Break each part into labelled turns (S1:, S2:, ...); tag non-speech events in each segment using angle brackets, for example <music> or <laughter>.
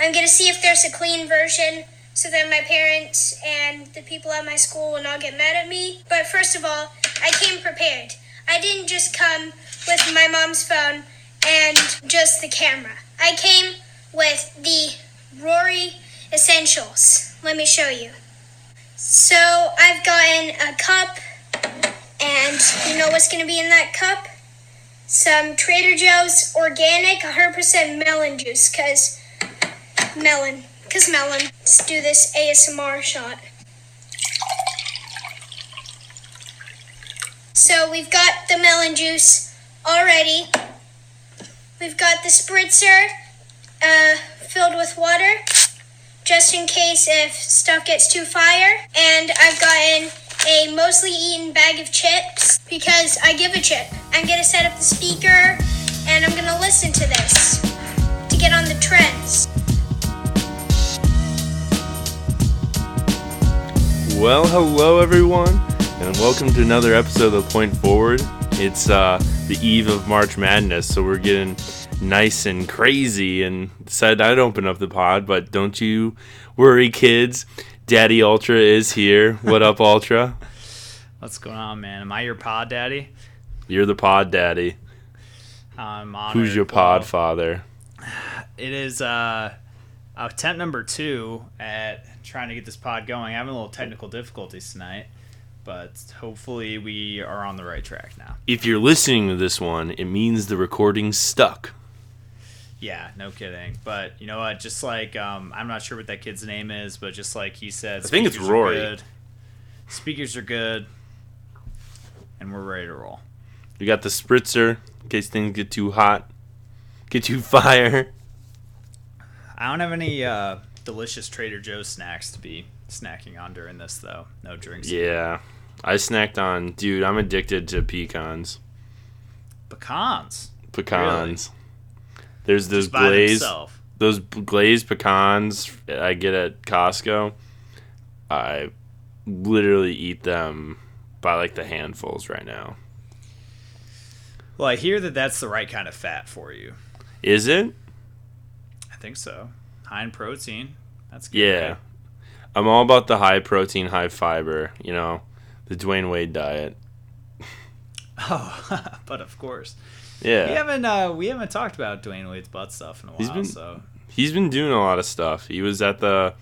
S1: I'm gonna see if there's a clean version so that my parents and the people at my school will not get mad at me. But first of all, I came prepared. I didn't just come with my mom's phone and just the camera. I came with the Rory Essentials. Let me show you. So I've gotten a cup, and you know what's gonna be in that cup? Some Trader Joe's organic 100% melon juice, cause melon, cause melon. Let's do this ASMR shot. So we've got the melon juice already. We've got the spritzer uh, filled with water, just in case if stuff gets too fire. And I've gotten a mostly eaten bag of chips because I give a chip. I'm gonna set up the speaker and I'm gonna listen to this to get on the trends.
S2: Well, hello everyone, and welcome to another episode of Point Forward. It's uh, the eve of March Madness, so we're getting nice and crazy. And decided I'd open up the pod, but don't you worry, kids. Daddy Ultra is here. What up, <laughs> Ultra?
S3: What's going on, man? Am I your pod daddy?
S2: You're the pod daddy.
S3: I'm honored.
S2: Who's your pod father? <sighs>
S3: It is uh, attempt number two at trying to get this pod going. I'm having a little technical difficulties tonight, but hopefully we are on the right track now.
S2: If you're listening to this one, it means the recording's stuck.
S3: Yeah, no kidding. But you know what? Just like um, I'm not sure what that kid's name is, but just like he said,
S2: I think it's Rory.
S3: good. Speakers are good, and we're ready to roll.
S2: We got the spritzer in case things get too hot, get too fire.
S3: I don't have any uh, delicious Trader Joe's snacks to be snacking on during this, though. No drinks.
S2: Yeah, I snacked on, dude. I'm addicted to pecans.
S3: Pecans.
S2: Pecans. There's those glazed, those glazed pecans I get at Costco. I literally eat them by like the handfuls right now.
S3: Well, I hear that that's the right kind of fat for you.
S2: Is it?
S3: I think so. High in protein. That's good.
S2: Yeah. I'm all about the high protein, high fiber. You know, the Dwyane Wade diet. <laughs>
S3: Oh, <laughs> but of course.
S2: Yeah.
S3: We haven't uh, we haven't talked about Dwyane Wade's butt stuff in a while.
S2: He's been-
S3: so
S2: He's been doing a lot of stuff. He was at the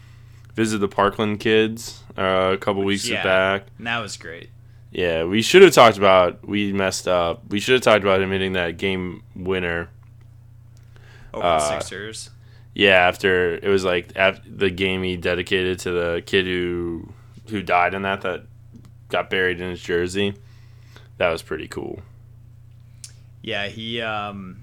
S2: visit the Parkland kids uh, a couple weeks
S3: yeah.
S2: back.
S3: that was great.
S2: Yeah, we should have talked about. We messed up. We should have talked about him hitting that game winner.
S3: Over
S2: Uh,
S3: the Sixers.
S2: Yeah, after it was like after the game he dedicated to the kid who who died in that that got buried in his jersey. That was pretty cool.
S3: Yeah, he um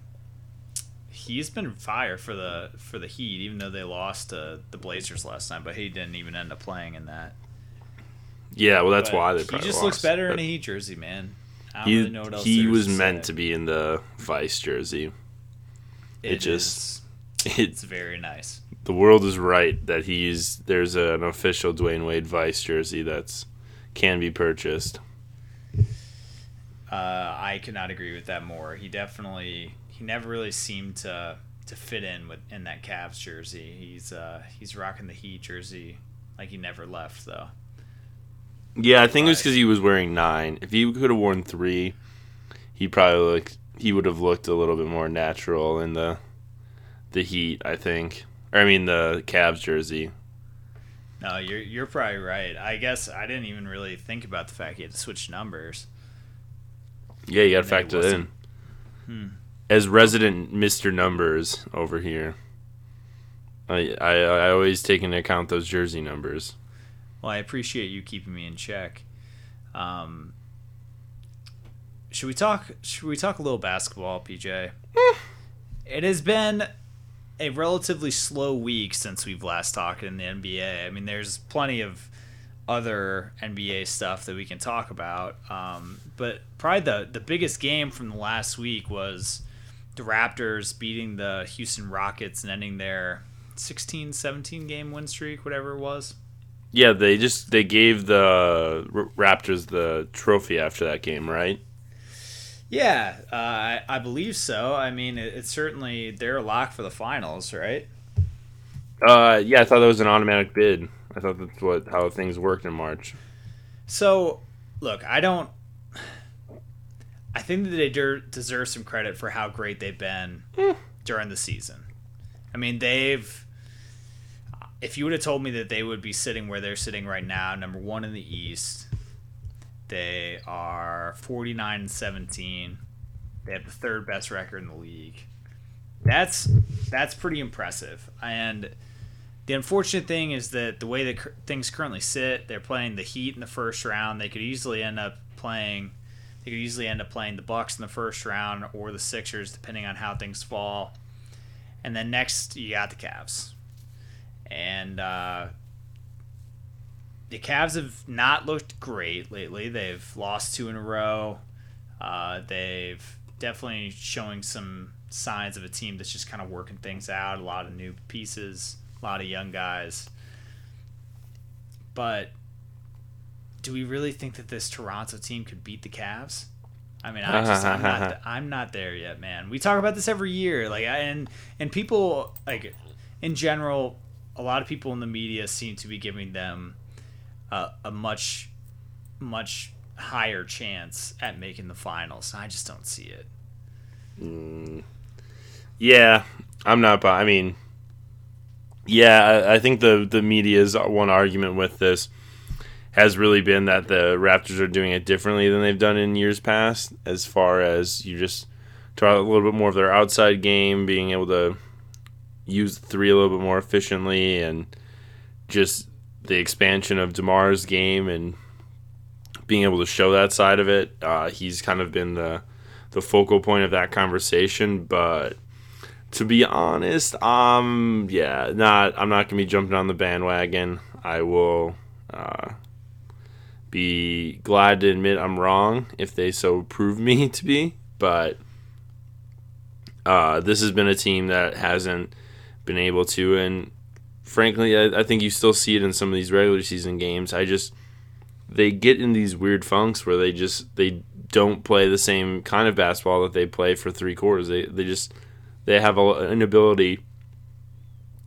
S3: he's been fire for the for the Heat, even though they lost to the Blazers last time. But he didn't even end up playing in that.
S2: Yeah, well that's
S3: But
S2: why they
S3: he just
S2: lost.
S3: looks better in a Heat jersey, man. I don't
S2: He
S3: really know what else
S2: he was meant to be in the Vice jersey. it just-
S3: is-
S2: It, <laughs>
S3: it's very nice.
S2: the world is right that he's there's an official Dwyane Wade Vice jersey that's can be purchased.
S3: Uh, I could not agree with that more. He definitely he never really seemed to to fit in with in that Cavs jersey. He's uh he's rocking the Heat jersey like he never left though.
S2: Yeah, I think it was because he was wearing nine. If he could have worn three, he probably looked. He would have looked a little bit more natural in the the Heat. I think, or I mean the Cavs jersey.
S3: No, you're you're probably right. I guess I didn't even really think about the fact he had to switch numbers.
S2: Yeah, you got to factor that in.
S3: Hmm.
S2: As resident Mister Numbers over here, I, I I always take into account those jersey numbers.
S3: Well, I appreciate you keeping me in check. Um, should we talk? Should we talk a little basketball, PJ? it has been a relatively slow week since we've last talked in the NBA. I mean, there's plenty of other NBA stuff that we can talk about, um, but probably the the biggest game from the last week was the Raptors beating the Houston Rockets and ending their 16, 17 game win streak, whatever it was.
S2: Yeah, they just they gave the Raptors the trophy after that game, right?
S3: Yeah, uh, I, I believe so. I mean, it, it's certainly they're a lock for the finals, right?
S2: Uh, yeah, I thought that was an automatic bid. I thought that's what how things worked in March.
S3: So, look, I don't. I think that they der- deserve some credit for how great they've been during the season. I mean, they've. If you would have told me that they would be sitting where they're sitting right now, number one in the East, they are 49 and 17. They have the third best record in the league. That's that's pretty impressive. And the unfortunate thing is that the way that things currently sit, they're playing the Heat in the first round. They could easily end up playing. They could easily end up playing the Bucks in the first round or the Sixers, depending on how things fall. And then next, you got the Cavs, and uh, the Cavs have not looked great lately. They've lost two in a row. Uh, they've definitely showing some signs of a team that's just kind of working things out. A lot of new pieces, a lot of young guys. But do we really think that this Toronto team could beat the Cavs? I mean, I just I'm not I'm not there yet, man. We talk about this every year, like and and people like in general, a lot of people in the media seem to be giving them a, much much higher chance at making the finals. I just don't see it. Mm.
S2: Yeah, I'm not. bu- I mean, yeah, I, I think the the media's one argument with this has really been that the Raptors are doing it differently than they've done in years past, as far as you just try a little bit more of their outside game, being able to use the three a little bit more efficiently, and just the expansion of Demar's game and being able to show that side of it. Uh, he's kind of been the the focal point of that conversation, but to be honest, um, yeah, not. I'm not gonna be jumping on the bandwagon. I will uh, be glad to admit I'm wrong if they so prove me <laughs> to be. But uh, this has been a team that hasn't been able to, and frankly, I, I think you still see it in some of these regular season games. I just they get in these weird funks where they just they don't play the same kind of basketball that they play for three quarters. They they just they have a, an ability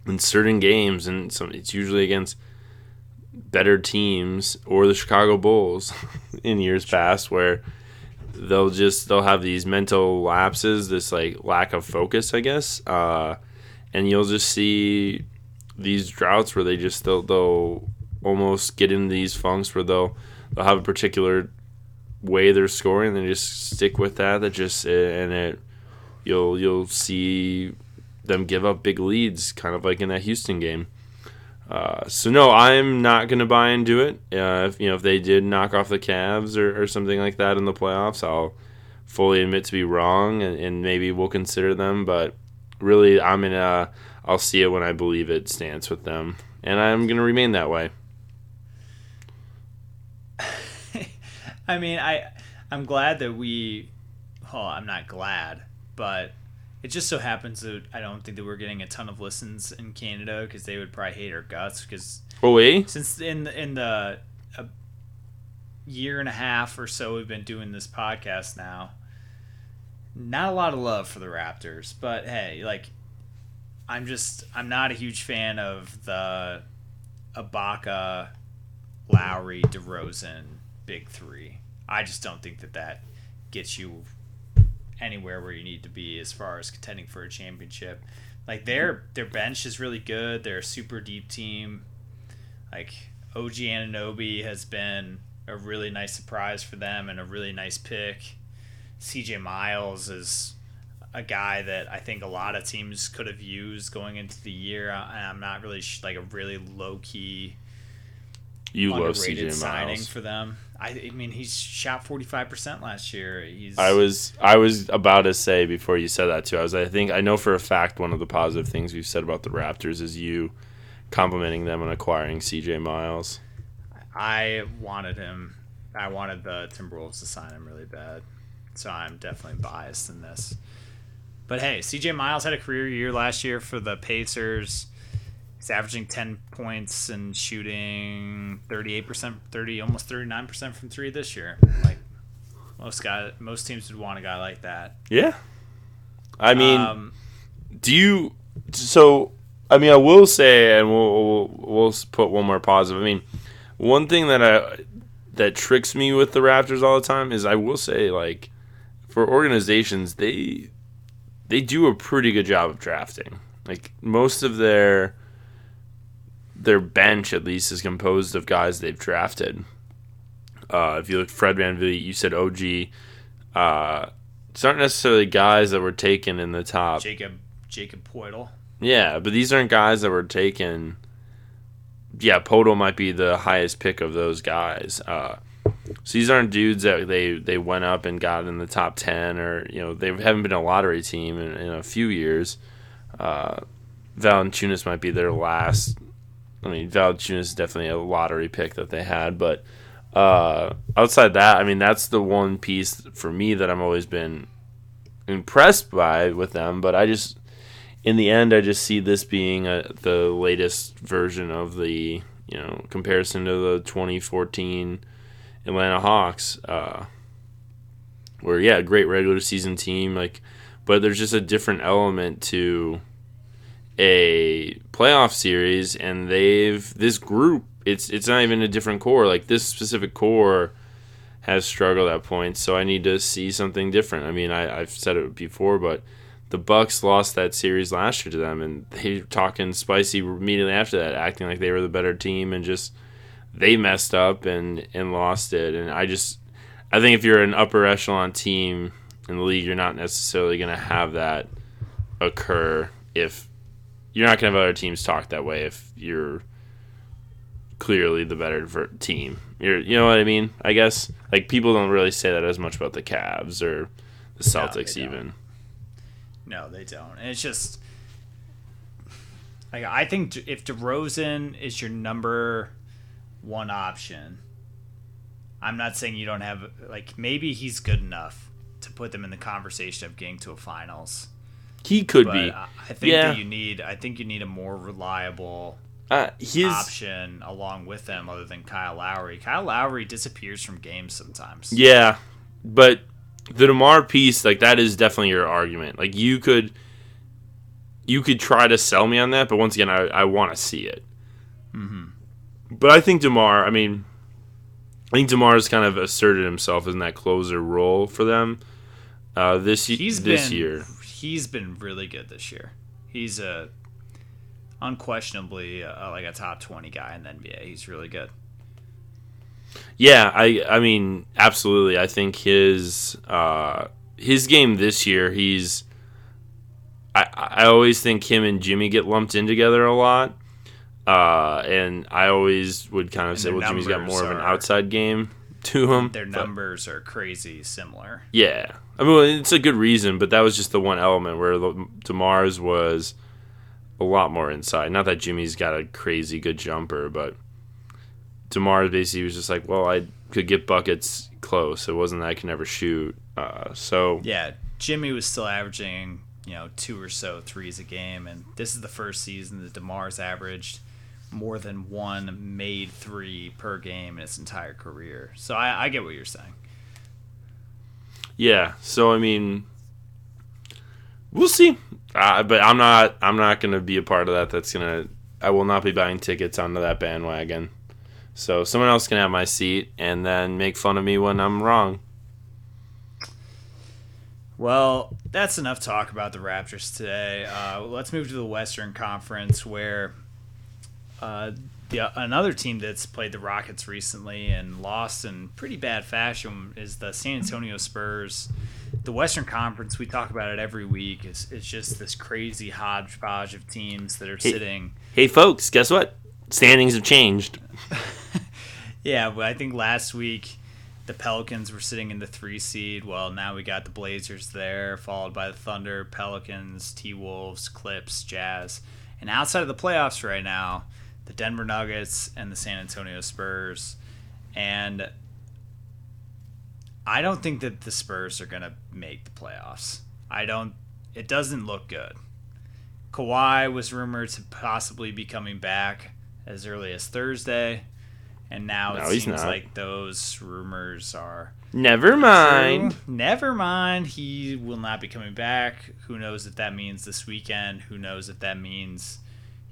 S2: in certain games, and some it's usually against better teams or the Chicago Bulls <laughs> in years past, where they'll just they'll have these mental lapses, this like lack of focus, I guess, uh, and you'll just see these droughts where they just they'll, they'll almost get into these funks where they'll they'll have a particular way they're scoring and they just stick with that. That just and it you'll you'll see them give up big leads kind of like in that Houston game. Uh, so no I'm not gonna buy into it. Uh, if you know if they did knock off the Cavs or, or something like that in the playoffs I'll fully admit to be wrong and, and maybe we'll consider them but really I'm in a I'll see it when I believe it stance with them and I'm gonna remain that way <laughs>
S3: I mean, I I'm glad that we. Oh, I'm not glad, but it just so happens that I don't think that we're getting a ton of listens in Canada because they would probably hate our guts because
S2: oh wait
S3: since in in the a year and a half or so we've been doing this podcast now not a lot of love for the raptors but hey like i'm just i'm not a huge fan of the Ibaka, lowry DeRozan big three. I just don't think that that gets you anywhere where you need to be as far as contending for a championship. Like their their bench is really good. They're a super deep team. Like OG Anunoby has been a really nice surprise for them and a really nice pick. CJ Miles is a guy that I think a lot of teams could have used going into the year. I- I'm not really sh- like a really low key
S2: you love CJ
S3: signing
S2: Miles
S3: for them. I, I mean, he's shot 45% last year. He's
S2: I was I was about to say before you said that too. I was I think I know for a fact one of the positive things we've said about the Raptors is you complimenting them on acquiring CJ Miles.
S3: I wanted him. I wanted the Timberwolves to sign him really bad. So I'm definitely biased in this. But hey, CJ Miles had a career year last year for the Pacers. He's averaging 10 points and shooting 38%, 30 almost 39% from 3 this year. Like most guys most teams would want a guy like that.
S2: Yeah. I mean,
S3: um,
S2: do you so I mean, I will say, and we'll, we'll we'll put one more positive. I mean, one thing that I that tricks me with the Raptors all the time is I will say, like, for organizations, they they do a pretty good job of drafting. Like most of their their bench, at least, is composed of guys they've drafted. Uh, if you look Fred VanVleet, you said OG. Uh, these aren't necessarily guys that were taken in the top.
S3: Jakob Jakob Poeltl.
S2: Yeah, but these aren't guys that were taken. Yeah, Poeltl might be the highest pick of those guys. Uh, so these aren't dudes that they, they went up and got in the top ten, or you know they haven't been a lottery team in, in a few years. Uh, Valanciunas might be their last. I mean, Valanciunas is definitely a lottery pick that they had, but uh, outside that, I mean, that's the one piece for me that I've always been impressed by with them. But I just in the end, I just see this being a, the latest version of the you know comparison to the 2014 Atlanta Hawks, uh, where yeah, great regular season team, like, but there's just a different element to a playoff series, and they've this group. It's it's not even a different core. Like this specific core has struggled at points, so I need to see something different. I mean, I, I've said it before, but the Bucks lost that series last year to them, and they were talking spicy immediately after that, acting like they were the better team, and just they messed up and and lost it. And I just I think if you're an upper echelon team in the league, you're not necessarily going to have that occur if you're not going to have other teams talk that way if you're clearly the better team. You're, you know what I mean? I guess like people don't really say that as much about the Cavs or the Celtics
S3: no,
S2: even.
S3: No, they don't. And it's just like I think if DeRozan is your number one option, I'm not saying you don't have like maybe he's good enough to put them in the conversation of getting to a finals.
S2: He could be.
S3: I think yeah. that you need. I think you need a more reliable
S2: uh, his
S3: option along with them, other than Kyle Lowry. Kyle Lowry disappears from games sometimes.
S2: Yeah, but the Demar piece, like that, is definitely your argument. Like you could, you could try to sell me on that, but once again, I, I want to see it.
S3: Mm-hmm.
S2: But I think Demar. I mean, I think Demar has kind of asserted himself in that closer role for them uh, this
S3: he's
S2: this
S3: been,
S2: year.
S3: He's been really good this year. He's a unquestionably uh, like a top 20 guy in the NBA. He's really good.
S2: Yeah, I I mean, absolutely. I think his uh, his game this year, he's I I always think him and Jimmy get lumped in together a lot. Uh, and I always would kind of
S3: and
S2: say, well, Jimmy's got more of an outside game <laughs> to him.
S3: Their numbers are crazy similar.
S2: Yeah, I mean, it's a good reason, but that was just the one element where the, Demar's was a lot more inside. Not that Jimmy's got a crazy good jumper, but Demar basically was just like, well, I could get buckets close. It wasn't that I could never shoot. Uh, so
S3: yeah, Jimmy was still averaging you know two or so threes a game, and this is the first season that Demar's averaged more than one made three per game in his entire career. So I, I get what you're saying.
S2: Yeah. So I mean, we'll see. Uh, but I'm not. I'm not going to be a part of that. That's gonna. I will not be buying tickets onto that bandwagon. So someone else can have my seat and then make fun of me when I'm wrong.
S3: Well, that's enough talk about the Raptors today. Uh, let's move to the Western Conference, where uh, the, another team that's played the Rockets recently and lost in pretty bad fashion is the San Antonio Spurs. The Western Conference, we talk about it every week. It's, it's just this crazy hodgepodge of teams that are
S2: hey,
S3: sitting.
S2: Hey, folks, guess what? Standings have changed. <laughs>
S3: yeah, but I think last week the Pelicans were sitting in the three seed. Well, now we got the Blazers there, followed by the Thunder, Pelicans, T Wolves, Clips, Jazz. And outside of the playoffs right now, the Denver Nuggets and the San Antonio Spurs. And I don't think that the Spurs are going to make the playoffs. I don't, it doesn't look good. Kawhi was rumored to possibly be coming back as early as Thursday, and now
S2: No,
S3: it seems
S2: not.
S3: like those rumors are
S2: Never mind.
S3: true. Never mind, he will not be coming back. Who knows if that means this weekend? Who knows if that means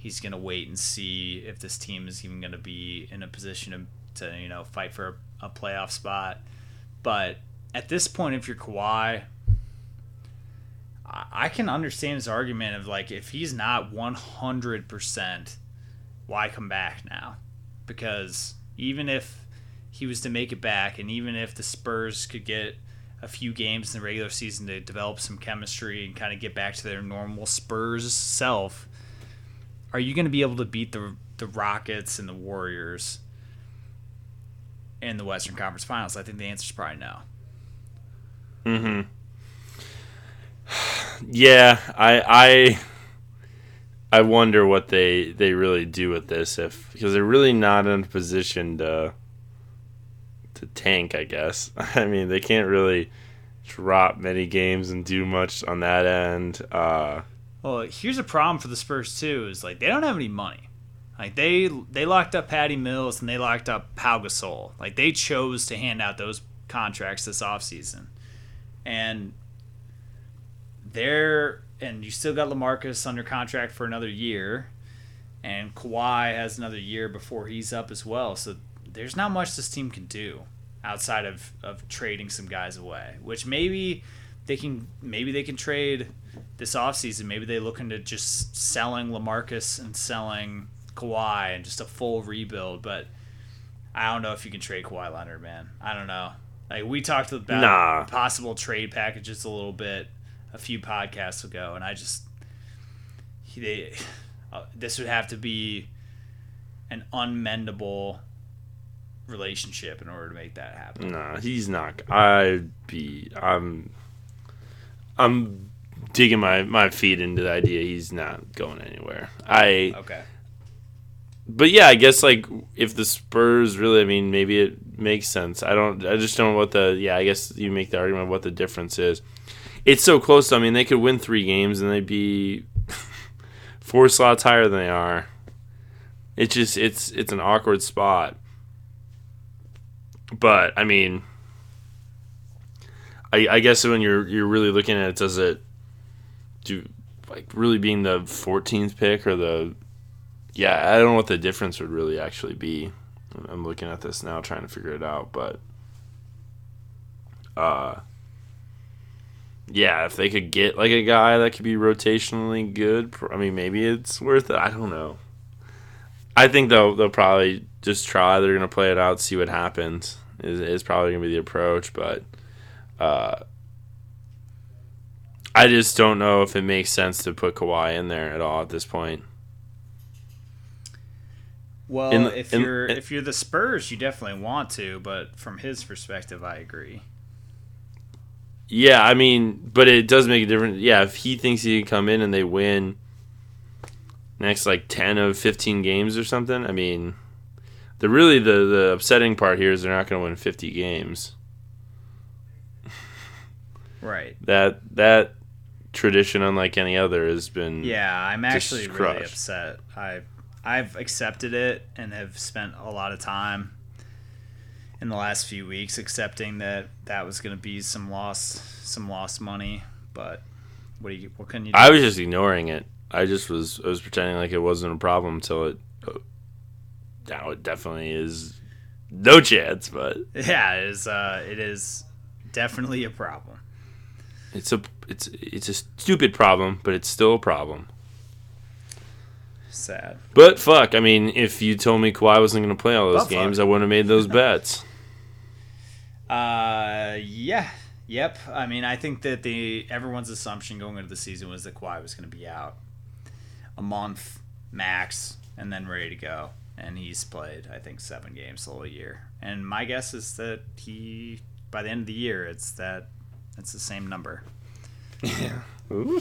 S3: he's gonna wait and see if this team is even gonna be in a position to, to you know fight for a, a playoff spot. But at this point, if you're Kawhi, I, I can understand his argument of like if he's not 100 percent, why come back now? Because even if he was to make it back, and even if the Spurs could get a few games in the regular season to develop some chemistry and kind of get back to their normal Spurs self, are you going to be able to beat the the Rockets and the Warriors in the Western Conference Finals? I think the answer is probably no.
S2: Mm-hmm. <sighs> Yeah, I I I wonder what they they really do with this if because they're really not in a position to to tank. I guess. <laughs> I mean, they can't really drop many games and do much on that end. Uh,
S3: well, here's a problem for the Spurs too: is like they don't have any money. Like they they locked up Patty Mills and they locked up Pau Gasol. Like they chose to hand out those contracts this offseason. And they're and you still got LaMarcus under contract for another year. And Kawhi has another year before he's up as well. So there's not much this team can do outside of, of trading some guys away. Which maybe they can maybe they can trade this offseason. Maybe they look into just selling LaMarcus and selling Kawhi and just a full rebuild. But I don't know if you can trade Kawhi Leonard, man. I don't know. Like we talked about
S2: nah.
S3: possible trade packages a little bit a few podcasts ago, and I just they uh, this would have to be an unmendable relationship in order to make that happen.
S2: Nah, he's not. I'd be. I'm. I'm digging my my feet into the idea he's not going anywhere. I
S3: okay.
S2: But yeah, I guess like if the Spurs really, I mean, maybe it makes sense. I don't. I just don't know what the. Yeah, I guess you make the argument of what the difference is. It's so close. I mean, they could win three games and they'd be <laughs> four slots higher than they are. It's just it's it's an awkward spot. But I mean, I I guess when you're you're really looking at it, does it do like really being the 14th pick or the yeah, I don't know what the difference would really actually be. I'm looking at this now, trying to figure it out, but uh, yeah, if they could get like a guy that could be rotationally good, I mean, maybe it's worth it. I don't know. I think they'll they'll probably just try. They're gonna play it out, see what happens. Is is probably gonna be the approach, but uh, I just don't know if it makes sense to put Kawhi in there at all at this point.
S3: Well, in, if in, you're in, if you're the Spurs, you definitely want to, but from his perspective, I agree.
S2: Yeah, I mean, but it does make a difference. Yeah, if he thinks he can come in and they win next like 10 of 15 games or something, I mean, the really the the upsetting part here is they're not going to win 50 games.
S3: Right.
S2: That that tradition unlike any other has been
S3: Yeah, I'm actually really upset. I I've accepted it and have spent a lot of time in the last few weeks accepting that that was going to be some loss, some lost money. But what do you? What can you? do?
S2: I was just ignoring it. I just was I was pretending like it wasn't a problem until it. Now it definitely is. No chance, but <laughs>
S3: yeah, it is. Uh, it is definitely a problem.
S2: It's a it's it's a stupid problem, but it's still a problem.
S3: Sad.
S2: But fuck, I mean, if you told me Kawhi wasn't going to play all those but games, fuck. I wouldn't have made those <laughs> bets.
S3: Uh, yeah, yep. I mean, I think that the everyone's assumption going into the season was that Kawhi was going to be out a month max, and then ready to go. And he's played, I think, seven games the whole year. And my guess is that he, by the end of the year, it's that it's the same number.
S2: Yeah. Ooh.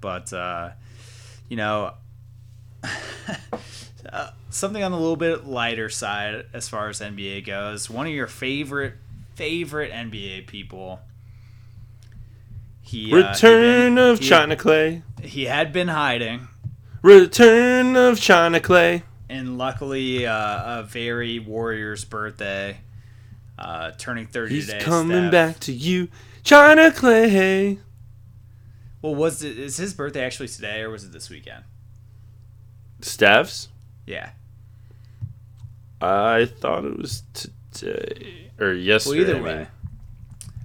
S3: But uh, you know, <laughs> uh, something on the little bit lighter side as far as NBA goes. One of your favorite favorite NBA people.
S2: He return uh, he been, of he, China Klay.
S3: He had been hiding.
S2: Return of China Klay.
S3: And luckily, uh, a very Warriors birthday, uh, turning thirty
S2: He's
S3: today.
S2: coming
S3: Steph.
S2: back to you, China Klay.
S3: Well, was it is his birthday actually today or was it this weekend?
S2: Steph's.
S3: Yeah.
S2: I thought it was today or yesterday.
S3: Well, either
S2: I
S3: way.
S2: mean.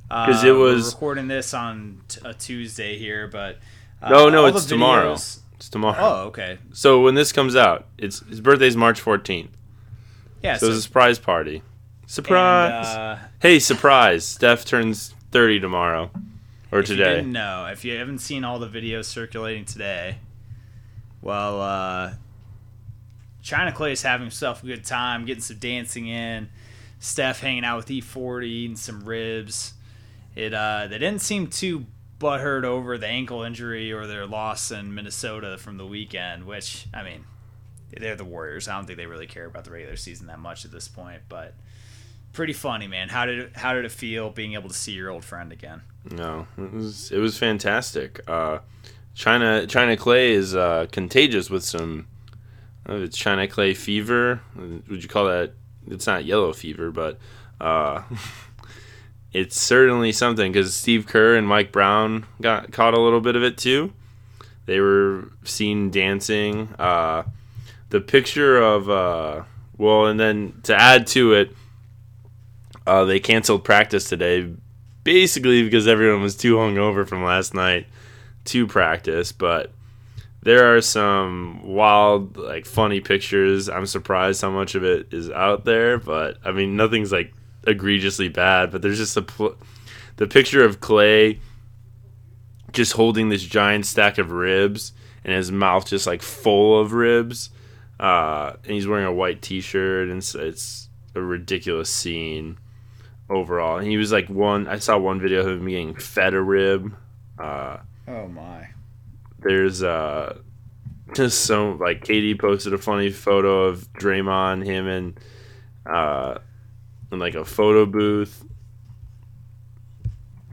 S3: Because
S2: it was-
S3: we're recording this on t- a Tuesday here, but uh,
S2: No, no, it's tomorrow.
S3: videos-
S2: It's tomorrow.
S3: Oh, okay.
S2: So when this comes out, it's his birthday's March 14th.
S3: Yeah.
S2: So
S3: So,
S2: it's a surprise party. Surprise!
S3: and, uh,
S2: hey, surprise! Steph turns 30 tomorrow or
S3: if you
S2: today.
S3: didn't know, if you haven't seen all the videos circulating today, well, uh, China Klay is having himself a good time, getting some dancing in. Steph hanging out with E40, eating some ribs. It uh, they didn't seem too butthurt over the ankle injury or their loss in Minnesota from the weekend, which I mean, they're the Warriors. I don't think they really care about the regular season that much at this point, but pretty funny, man. How did it, how did it feel being able to see your old friend again?
S2: No, it was it was fantastic. Uh, China China Klay is uh, contagious with some. Uh, it's China Klay fever. Would you call that? It's not yellow fever, but uh, <laughs> it's certainly something because Steve Kerr and Mike Brown got caught a little bit of it too. They were seen dancing. Uh, the picture of uh, well, and then to add to it, uh, they canceled practice today basically because everyone was too hungover from last night to practice. But there are some wild, like funny pictures. I'm surprised how much of it is out there, but I mean, nothing's like egregiously bad. But there's just a pl- the picture of Klay just holding this giant stack of ribs and his mouth just like full of ribs. Uh, and he's wearing a white T-shirt, and it's, it's a ridiculous scene overall. And he was like one. I saw one video of him getting fed a rib. Uh,
S3: Oh my!
S2: there's uh, just so like KD posted a funny photo of Draymond, him and uh, in like a photo booth.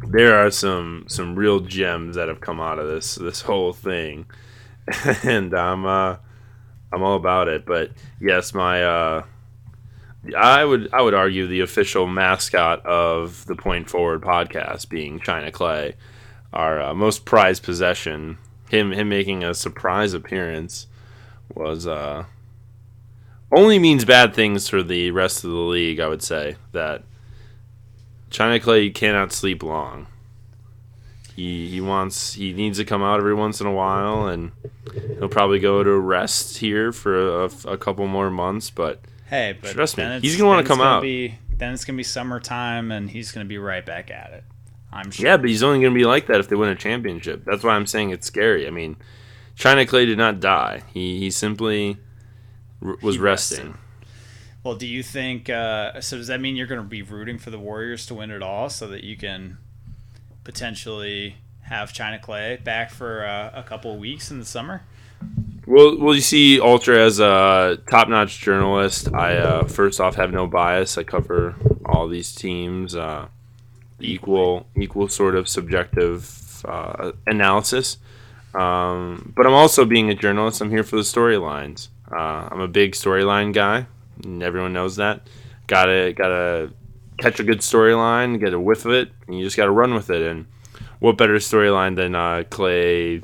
S2: There are some some real gems that have come out of this this whole thing, <laughs> and I'm uh, I'm all about it. But yes, my uh, I would I would argue the official mascot of the Point Forward podcast being China Klay, our uh, most prized possession. Him him making a surprise appearance was uh, only means bad things for the rest of the league. I would say that China Klay cannot sleep long. He he wants he needs to come out every once in a while, and he'll probably go to rest here for a, a couple more months. But
S3: Hey, but
S2: Trust me, he's gonna wanna come
S3: gonna
S2: out.
S3: Be, then it's gonna be summertime, and he's gonna be right back at it. I'm sure.
S2: Yeah, but he's only going to be like that if they win a championship. That's why I'm saying it's scary. I mean, China Klay did not die. He he simply r- was
S3: He
S2: resting.
S3: Well, do you think? Uh, so does that mean you're going to be rooting for the Warriors to win it all, so that you can potentially have China Klay back for uh, a couple of weeks in the summer?
S2: Well, well, you see, Ultra as a top-notch journalist. I uh, first off have no bias. I cover all these teams. Uh, equal, equal sort of subjective uh, analysis. Um, but I'm also being a journalist. I'm here for the storylines. Uh, I'm a big storyline guy, and everyone knows that. Gotta gotta catch a good storyline, get a whiff of it, and you just gotta run with it. And what better storyline than uh, Klay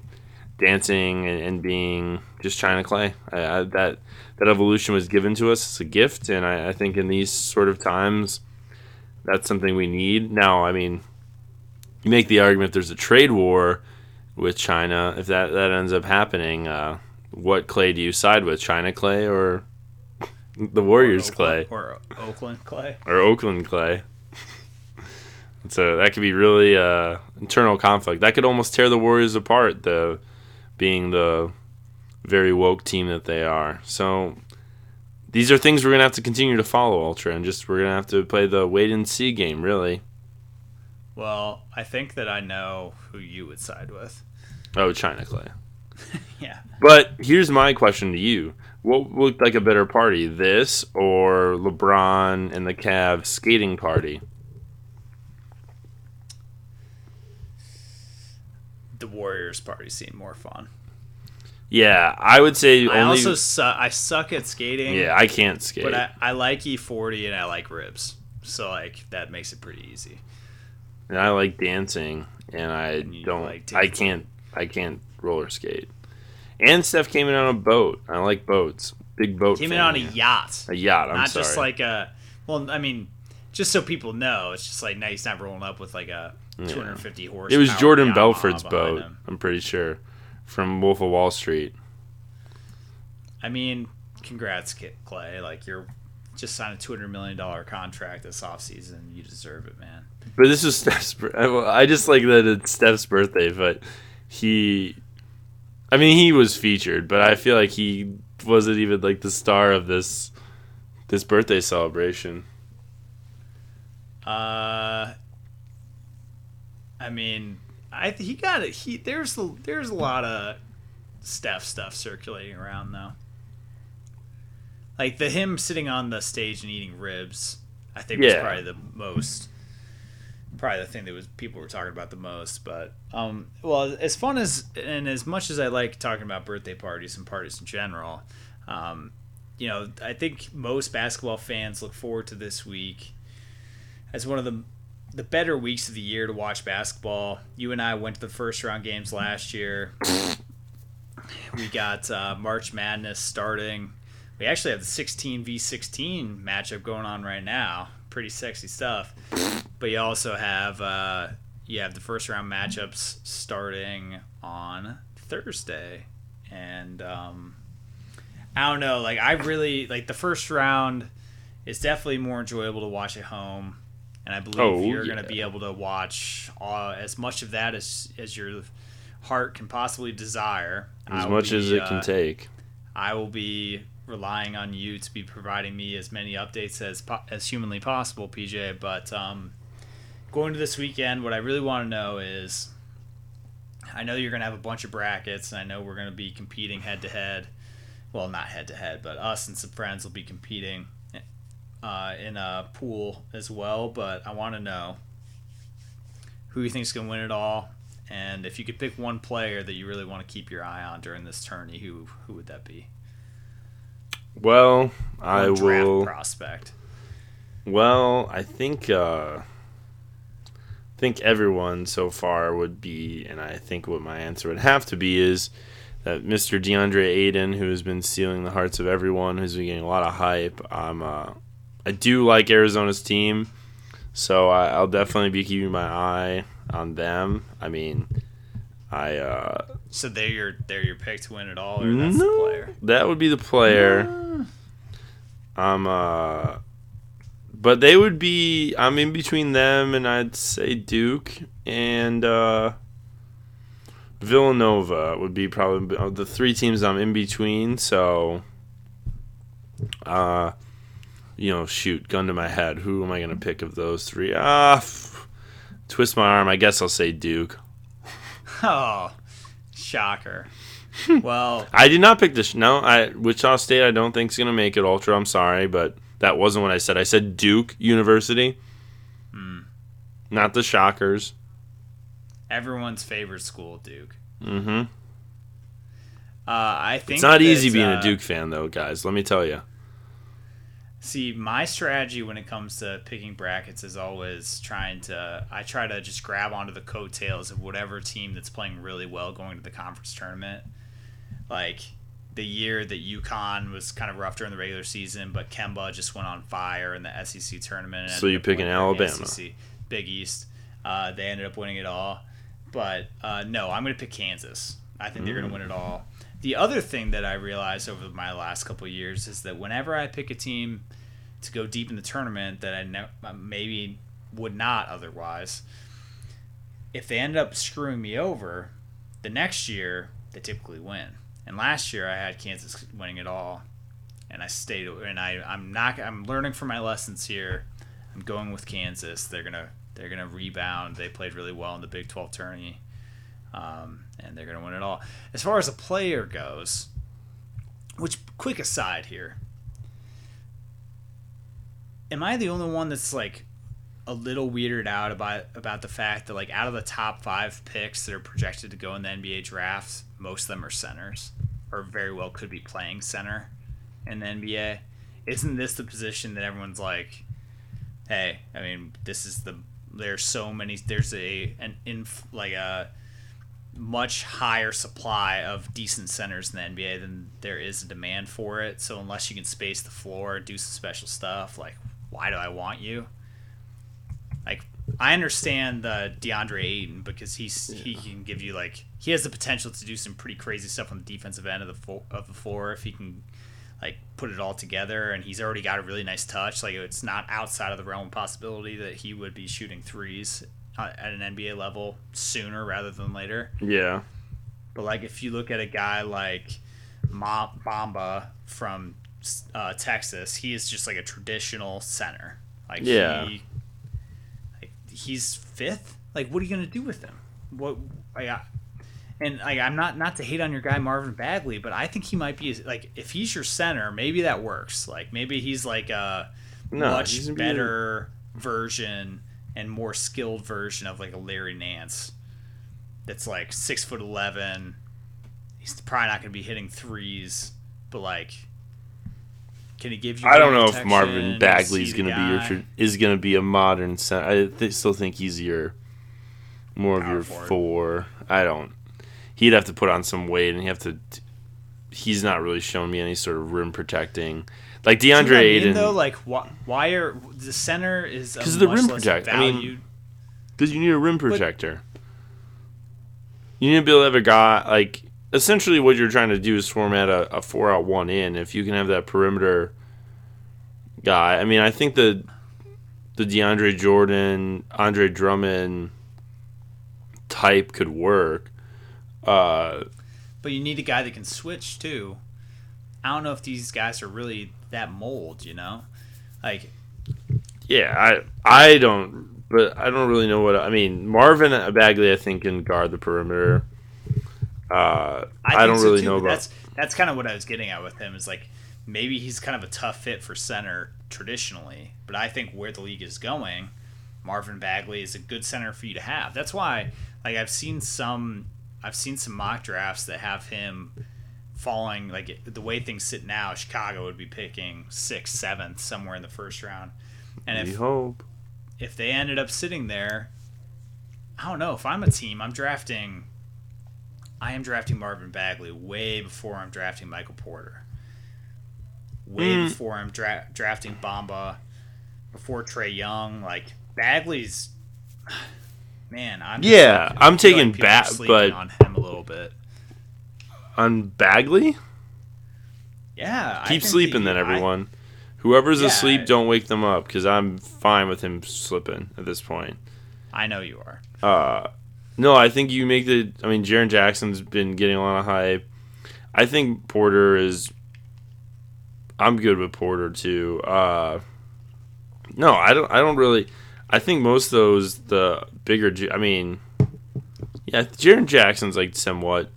S2: dancing and, and being just China Klay? I, I, that that evolution was given to us. It's a gift, and I, I think in these sort of times, that's something we need. Now, I mean, you make the argument there's a trade war with China. If that that ends up happening, uh, what Klay do you side with, China Klay or the Warriors
S3: Or Klay or Oakland Klay?
S2: or Oakland Klay? <laughs> So that could be really uh, internal conflict. That could almost tear the Warriors apart. The being the very woke team that they are. So these are things we're gonna have to continue to follow, Ultra, and just we're gonna have to play the wait and see game. Really.
S3: Well, I think that I know who you would side with.
S2: Oh, China Klay. <laughs>
S3: Yeah.
S2: But here's my question to you: What looked like a better party, this or LeBron and the Cavs skating party?
S3: The Warriors party seemed more fun.
S2: Yeah, I would say
S3: I
S2: only.
S3: also su- I suck at skating.
S2: yeah, I can't skate.
S3: But I, I like E40 and I like ribs. So like that makes it pretty easy.
S2: and I like dancing, and I
S3: And
S2: don't.
S3: like
S2: I can't. I can't roller skate. And Steph came in on a boat. I like boats. Big boat.
S3: Came in on a yacht.
S2: A yacht. I'm
S3: not
S2: sorry.
S3: just like a. Well, I mean, just so people know, it's just like now he's not rolling up with like a 250 horse.
S2: it was Jordan Belfort's boat. I'm pretty sure, from Wolf of Wall Street.
S3: I mean, congrats, Kit Klay. Like you're just signed a 200 million dollar contract this offseason. You deserve it, man.
S2: But this is Steph's. bir- I well, I just like that it's Steph's birthday, but he. I mean, he was featured, but I feel like he wasn't even like the star of this this birthday celebration.
S3: Uh, I mean, I he got it. He there's a- there's a lot of Steph stuff circulating around though. Like the him sitting on the stage and eating ribs, I think was probably the most, probably the thing that was people were talking about the most. But um, well, as fun as and as much as I like talking about birthday parties and parties in general, um, you know, I think most basketball fans look forward to this week as one of the the better weeks of the year to watch basketball. You and I went to the first round games last year. We got uh, March Madness starting. We actually have the 16 v 16 matchup going on right now. Pretty sexy stuff. But you also have uh, you have the first round matchups starting on Thursday, and um, I don't know. Like I really like the first round is definitely more enjoyable to watch at home, and I believe
S2: Oh,
S3: you're
S2: yeah.
S3: going to be able to watch uh, as much of that as as your heart can possibly desire.
S2: As much as
S3: be,
S2: it can
S3: uh,
S2: take.
S3: I will be relying on you to be providing me as many updates as po- as humanly possible, PJ. But um, going to this weekend, what I really want to know is, I know you're going to have a bunch of brackets, and I know we're going to be competing head to head. Well, not head to head, but us and some friends will be competing uh, in a pool as well. But I want to know who you think is going to win it all. And if you could pick one player that you really want to keep your eye on during this tourney, who who would that be?
S2: Well, I
S3: draft
S2: will.
S3: prospect.
S2: Well, I think uh think everyone so far would be and I think what my answer would have to be is that Mr. DeAndre Ayton, who has been stealing the hearts of everyone, who's been getting a lot of hype. I'm uh I do like Arizona's team, so I, I'll definitely be keeping my eye on them. I mean, I uh
S3: So they're your they're your pick to win it all, or that's the
S2: no,
S3: player.
S2: that would be the player. I'm uh but they would be I'm in between them and I'd say Duke and uh Villanova would be probably the three teams I'm in between, so uh you know, shoot, gun to my head. Who am I going to pick of those three? Ah, f- twist my arm. I guess I'll say Duke. <laughs>
S3: Oh, shocker. <laughs> well,
S2: I did not pick this. No, I Wichita State. I don't think is going to make it ultra. I'm sorry, but that wasn't what I said. I said Duke University, not the Shockers.
S3: everyone's favorite school, Duke.
S2: Mm-hmm.
S3: Uh, I think
S2: It's not
S3: that,
S2: easy being
S3: uh,
S2: a Duke fan, though, guys. Let me tell you.
S3: See, my strategy when it comes to picking brackets is always trying to. I try to just grab onto the coattails of whatever team that's playing really well going to the conference tournament. Like the year that UConn was kind of rough during the regular season, but Kemba just went on fire in the SEC tournament. and
S2: So you picking Alabama.
S3: SEC, Big East. Uh, they ended up winning it all. But uh, no, I'm going to pick Kansas. I think they're going to win it all. The other thing that I realized over my last couple years is that whenever I pick a team to go deep in the tournament that I ne- uh, maybe would not otherwise, if they end up screwing me over, the next year they typically win. And last year I had Kansas winning it all, and I stayed. And I I'm not I'm learning from my lessons here. I'm going with Kansas. They're gonna they're gonna rebound. They played really well in the Big 12 tourney, um, and they're gonna win it all. As far as a player goes, which quick aside here, am I the only one that's like a little weirded out about about the fact that like out of the top five picks that are projected to go in the NBA draft, most of them are centers, or very well could be playing center in the NBA. Isn't this the position that everyone's like, hey, I mean, this is the there's so many there's a an inf like a much higher supply of decent centers in the NBA than there is a demand for it. So unless you can space the floor, do some special stuff, like why do I want you? Like I understand the DeAndre Ayton because he's he can give you like he has the potential to do some pretty crazy stuff on the defensive end of the fo- of the floor if he can like put it all together and he's already got a really nice touch like it's not outside of the realm of possibility that he would be shooting threes at an NBA level sooner rather than later
S2: Yeah.
S3: but like if you look at a guy like Ma- Bamba from uh, Texas he is just like a traditional center like
S2: Yeah.
S3: he like, he's fifth like what are you gonna do with him what like, I, and like, I'm not not to hate on your guy Marvin Bagley, but I think he might be like if he's your center, maybe that works. Like maybe he's like a
S2: No,
S3: much
S2: he's gonna be-
S3: better version and more skilled version of like a Larry Nance. That's like six foot eleven. He's probably not going to be hitting threes, but like, can he give you?
S2: I don't know if? Marvin
S3: Is
S2: Bagley's going to be your is going to be a modern center. I th- still think he's your more of your
S3: forward.
S2: four. I don't. He'd have to put on some weight, and he have to. He's not really shown me any sort of rim protecting, like
S3: Do you know
S2: DeAndre
S3: I mean, though, like why, why are the center is
S2: 'Cause
S3: a
S2: of the rim protect- I mean, Because you need a rim protector. you need to be able to have a guy like essentially what you're trying to do is format a, a four out one in. If you can have that perimeter guy, I mean, I think the the DeAndre Jordan, Andre Drummond type could work. Uh,
S3: but you need a guy that can switch too. I don't know if these guys are really that mold, you know? Like
S2: yeah, I I don't, but I don't really know what I mean. Marvin Bagley, I think, can guard the perimeter. Uh, I,
S3: think
S2: don't
S3: so,
S2: really
S3: too,
S2: know about.
S3: that's that's kind of what I was getting at with him is like maybe he's kind of a tough fit for center traditionally, but I think where the league is going, Marvin Bagley is a good center for you to have. That's why like I've seen some I've seen some mock drafts that have him falling like the way things sit now, Chicago would be picking sixth, seventh, somewhere in the first round. And
S2: we
S3: if
S2: hope.
S3: if they ended up sitting there, I don't know. If I'm a team, I'm drafting. I am drafting Marvin Bagley way before I'm drafting Michael Porter. Way
S2: Mm.
S3: before I'm dra- drafting Bamba, before Trae Young. Like Bagley's, <sighs> man. I'm
S2: Yeah,
S3: like,
S2: I'm taking
S3: people are
S2: but-
S3: on him a little bit.
S2: On Bagley?
S3: Yeah,
S2: Keep sleeping
S3: he-
S2: then,
S3: I-
S2: everyone. Whoever's
S3: Yeah,
S2: asleep,
S3: I-
S2: don't wake them up because I'm fine with him slipping at this point.
S3: I know you are.
S2: Uh, no, I think you make the. I mean, Jaren Jackson's been getting a lot of hype. I think Porter is. I'm good with Porter too. Uh, no, I don't. I don't really. I think most of those the bigger. J- I mean, yeah, Jaren Jackson's like somewhat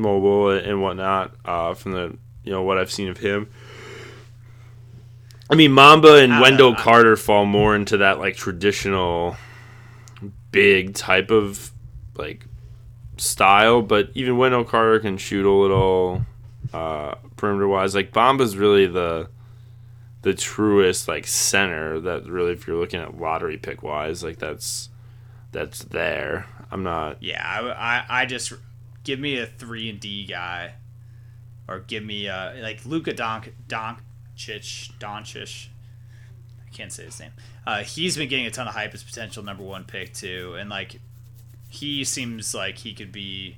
S2: mobile and whatnot. Uh, from the you know what I've seen of him. I mean, Bamba and
S3: don't
S2: Wendell. Carter fall more into that like traditional big type of like style, but even Wendell Carter can shoot a little uh, perimeter wise. Like Bamba's really the the truest like center that really if you're looking at lottery pick wise, like that's that's there. I'm not
S3: Yeah, I, I, I just give me a three and D guy, or give me a like Luka Donk Doncic Doncic. I can't say his name. Uh, he's been getting a ton of hype as potential number one pick too, and like he seems like he could be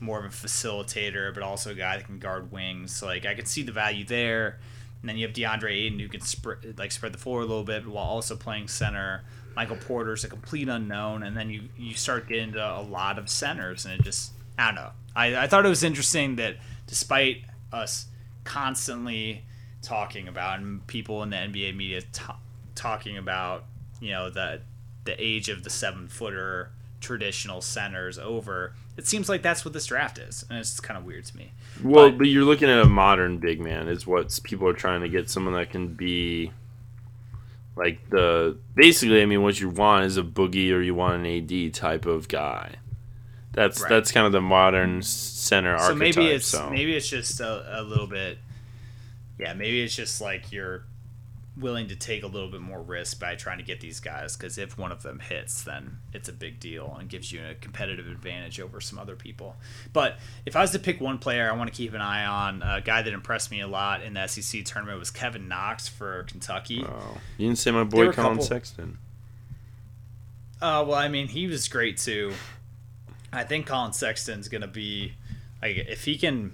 S3: more of a facilitator, but also a guy that can guard wings. So like I could see the value there. And then you have DeAndre Ayton who can spread like spread the floor a little bit while also playing center. Michael Porter's a complete unknown, and then you you start getting into a lot of centers, and it just I don't know. I, I thought it was interesting that despite us constantly talking about and people in the NBA media ta talking about you know the the age of the seven footer traditional centers over, it seems like that's what this draft is, and it's kind of weird to me.
S2: well,
S3: But-
S2: but you're looking at a modern big man is what people are trying to get someone that can be like the basically I mean what you want is a boogie or you want an AD type of guy. That's
S3: Right.
S2: that's kind of the modern center
S3: so
S2: archetype.
S3: maybe it's
S2: so.
S3: maybe it's just a, a little bit yeah maybe it's just like you're willing to take a little bit more risk by trying to get these guys because if one of them hits, then it's a big deal and gives you a competitive advantage over some other people. But if I was to pick one player, I want to keep an eye on a guy that impressed me a lot in the SEC tournament was Kevin Knox for Kentucky.
S2: Oh, you didn't say my boy Collin
S3: couple-
S2: Sexton.
S3: Uh, well, I mean, he was great too. I think Collin Sexton's gonna be like if he can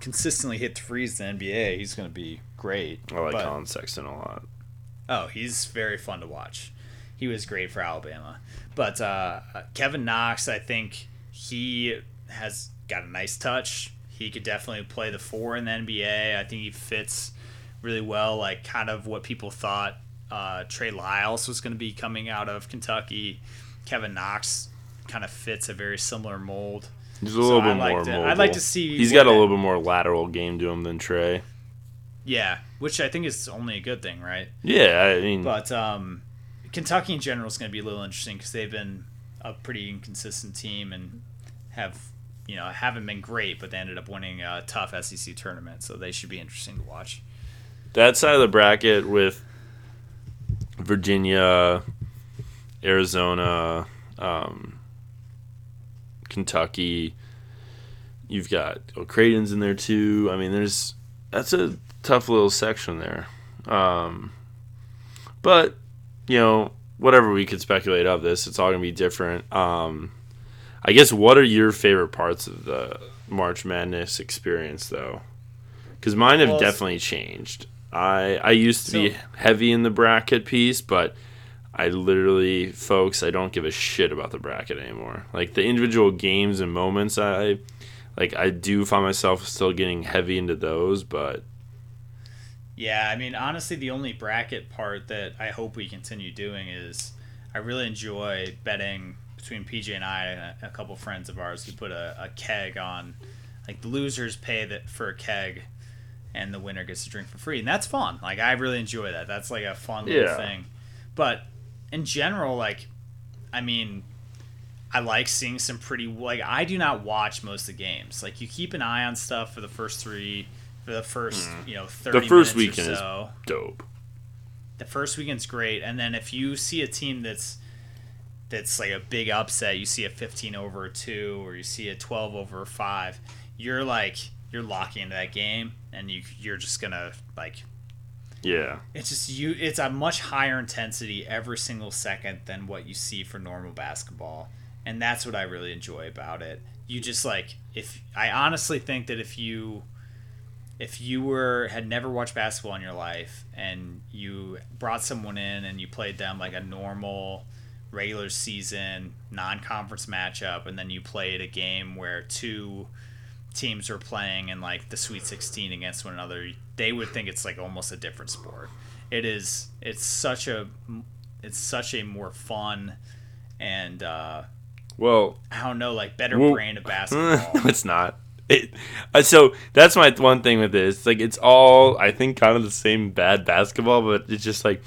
S3: consistently hit threes in the NBA, he's gonna be great.
S2: I like
S3: But-
S2: Colin Sexton a lot.
S3: Oh, he's very fun to watch. He was great for Alabama. But uh, Kevin Knox, I think he has got a nice touch. He could definitely play the four in the NBA. I think he fits really well, like kind of what people thought uh, Trey Lyles was going to be coming out of Kentucky. Kevin Knox kind of fits a very similar mold.
S2: He's a little
S3: I
S2: bit
S3: like
S2: more
S3: to-. I'd like to see
S2: He's got a little bit more lateral game to him than Trey.
S3: Yeah, which I think is only a good thing, right?
S2: Yeah, I mean,
S3: But um, Kentucky in general is going to be a little interesting because they've been a pretty inconsistent team and have you know haven't been great, but they ended up winning a tough SEC tournament, so they should be interesting to watch.
S2: that side of the bracket with Virginia, Arizona, um, Kentucky. You've got Creighton's in there too. I mean, there's that's a tough little section there. Um, but you know, whatever we could speculate of this, it's all gonna be different. Um, I guess what are your favorite parts of the March Madness experience, though? Because mine have
S3: Well,
S2: definitely changed. I I used to be heavy in the bracket piece, but I literally, folks, I don't give a shit about the bracket anymore. Like the individual games and moments, I like. I do find myself still getting heavy into those, but
S3: Yeah, I mean, honestly, the only bracket part that I hope we continue doing is I really enjoy betting between PJ and I and a, a couple friends of ours. We put a, a keg on, like the losers pay that for a keg, and the winner gets to drink for free, and that's fun. Like I really enjoy that. That's like a fun little
S2: Yeah.
S3: thing. But in general, like, I mean. I like seeing some pretty like I do not watch most of the games. Like you keep an eye on stuff for the first three, for the first you know thirty.
S2: Mm. the first weekend
S3: so.
S2: is dope.
S3: The first weekend's great, and then if you see a team that's that's like a big upset, you see a fifteen over a two, or you see a twelve over a five, you're like you're locking into that game, and you you're just gonna like
S2: Yeah,
S3: it's just you it's a much higher intensity every single second than what you see for normal basketball and that's what i really enjoy about it. You just like if i honestly think that if you if you were had never watched basketball in your life and you brought someone in and you played them like a normal regular season non-conference matchup and then you played a game where two teams are playing in like the Sweet 16 against one another, they would think it's like almost a different sport. It is. It's such a. It's such a more fun, and uh,
S2: well,
S3: I don't know, like better
S2: Well-
S3: brand of <laughs> basketball.
S2: no, it's not. It, uh, so that's my one thing with this. Like it's all I think kind of the same bad basketball, but it's just like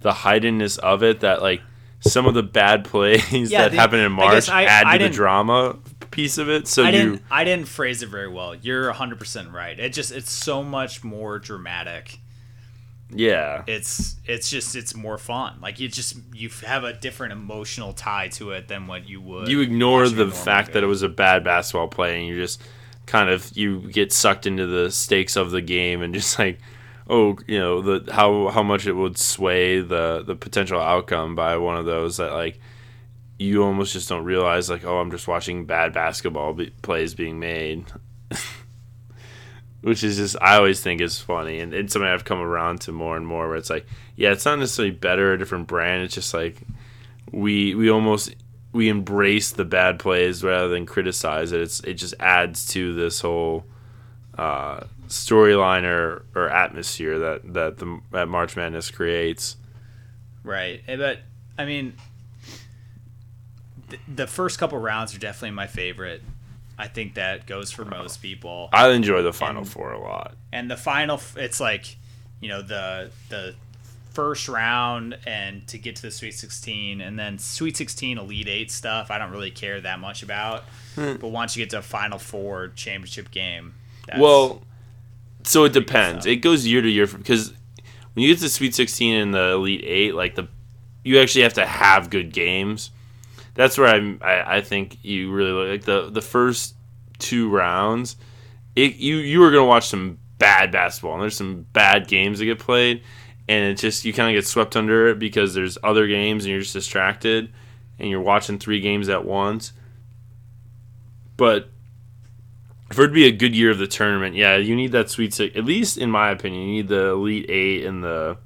S2: the heightenedness of it that like some of the bad <laughs> plays
S3: Yeah,
S2: that
S3: the-
S2: happen in March
S3: guess I-
S2: add
S3: I
S2: to the drama piece of it. So
S3: I
S2: you
S3: didn't. I didn't phrase it very well. You're 100 percent right. It just. It's so much more dramatic.
S2: yeah.
S3: It's. It's just. It's more fun. Like you just. You have a different emotional tie to it than what you would.
S2: you ignore the fact that it was a bad basketball play and you just kind of you get sucked into the stakes of the game and <laughs> just like oh you know the how how much it would sway the the potential outcome by one of those that like you almost just don't realize like oh I'm just watching bad basketball be- plays being made <laughs> which is just I always think is funny and it's something I've come around to more and more where it's like yeah it's not necessarily better a different brand it's just like we we almost we embrace the bad plays rather than criticize it. It's it just adds to this whole uh, storyline or, or atmosphere that that the that March Madness creates.
S3: Right. Eh, But I mean, th- the first couple rounds are definitely my favorite. I think that goes for most people.
S2: I enjoy the Final
S3: And-
S2: Four a lot.
S3: And the final, it's like, you know, the the first round and to get to the Sweet 16, and then Sweet 16 Elite Eight stuff. I don't really care that much about. Hmm. But once you get to a Final Four championship game, that's,
S2: well, so it depends. It goes year to year because when you get to Sweet 16 and the Elite Eight, like the you actually have to have good games. That's where I'm, I I think you really look like the the first two rounds. It, you you are gonna watch some bad basketball and there's some bad games that get played and it just you kind of get swept under it because there's other games and you're just distracted and you're watching three games at once. But for it to be a good year of the tournament, yeah, you need that sweet six. At least in my opinion, you need the elite eight and the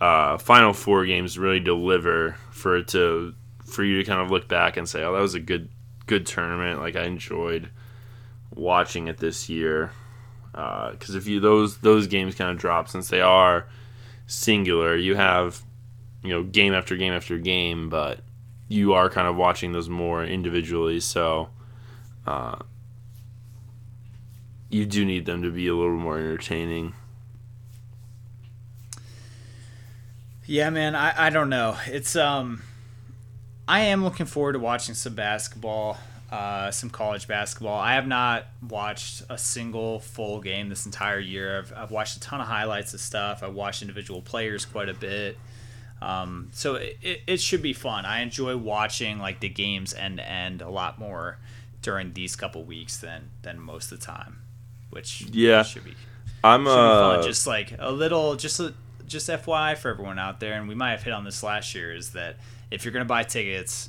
S2: uh, final four games really deliver for it to for you to kind of look back and say, oh, that was a good good tournament. Like I enjoyed watching it this year because uh, if you those those games kind of drop since they are singular, you have you know game after game after game, but you are kind of watching those more individually. So uh, you do need them to be a little more entertaining.
S3: Yeah, man, I, I don't know. It's um I am looking forward to watching some basketball, uh, some college basketball. I have not watched a single full game this entire year. I've, I've watched a ton of highlights of stuff. I've watched individual players quite a bit. Um, so it, it, it should be fun. I enjoy watching like the games end to end a lot more during these couple weeks than than most of the time, which
S2: yeah
S3: should be.
S2: I'm
S3: should be
S2: uh,
S3: fun. just like a little just a, just FYI for everyone out there, and we might have hit on this last year is that if you're gonna buy tickets,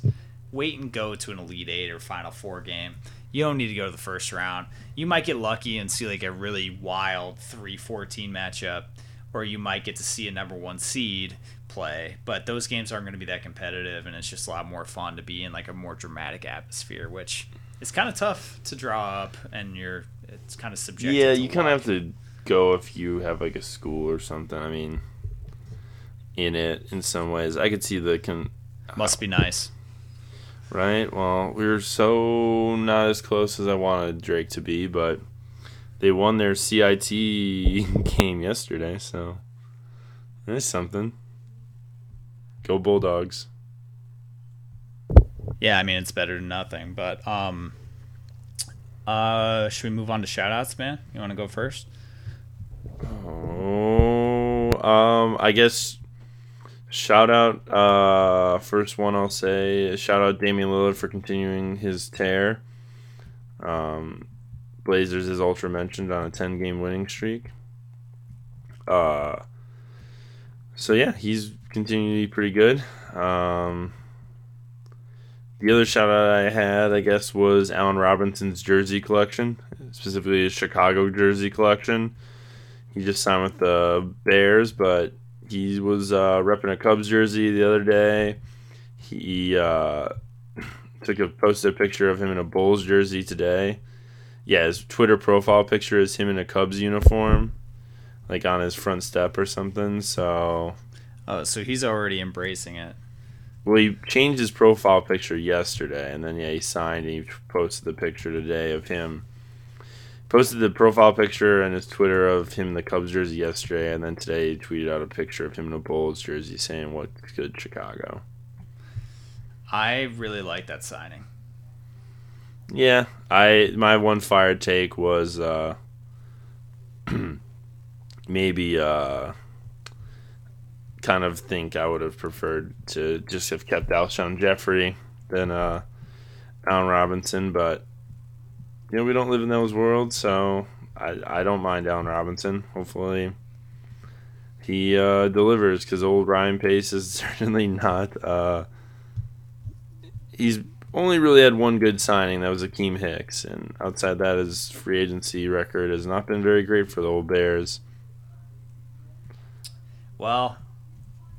S3: wait and go to an Elite Eight or Final Four game. You don't need to go to the first round. You might get lucky and see like a really wild 3-14 matchup, or you might get to see a number one seed play. But those games aren't going to be that competitive, and it's just a lot more fun to be in like a more dramatic atmosphere, which is kind of tough to draw up, and you're it's kind of subjective.
S2: yeah, you kind of have to go if you have like a school or something. I mean, in it in some ways, I could see the con-
S3: Must be nice.
S2: Right. Well, we were so not as close as I wanted Drake to be, but they won their CIT <laughs> game yesterday, so there's something. Go Bulldogs.
S3: Yeah, I mean it's better than nothing. But um, uh, should we move on to shoutouts, man? You want to go first?
S2: Oh, um, I guess shout out. Uh, first one I'll say is shout out Damian Lillard for continuing his tear. Um, Blazers is ultra mentioned on a ten game winning streak. Uh, so yeah, he's continuing to be pretty good. Um, the other shout out I had, I guess, was Allen Robinson's jersey collection, specifically his Chicago jersey collection. He just signed with the Bears, but he was uh, repping a Cubs jersey the other day. He uh, <laughs> took a posted a picture of him in a Bulls jersey today. Yeah, his Twitter profile picture is him in a Cubs uniform, like on his front step or something. So,
S3: Oh, so he's already embracing it.
S2: well, he changed his profile picture yesterday, and then yeah, he signed and he posted the picture today of him. Posted the profile picture and his Twitter of him in the Cubs jersey yesterday, and then today he tweeted out a picture of him in a Bulls jersey saying, "What's good, Chicago."
S3: I really like that signing.
S2: Yeah, I my one fire take was uh <clears throat> maybe uh kind of think I would have preferred to just have kept Alshon Jeffery than uh Allen Robinson, but you know we don't live in those worlds, so I I don't mind Allen Robinson. Hopefully he uh delivers because old Ryan Pace is <laughs> certainly not uh he's only really had one good signing. That was Akiem Hicks, and outside that, his free agency record has not been very great for the old Bears.
S3: Well,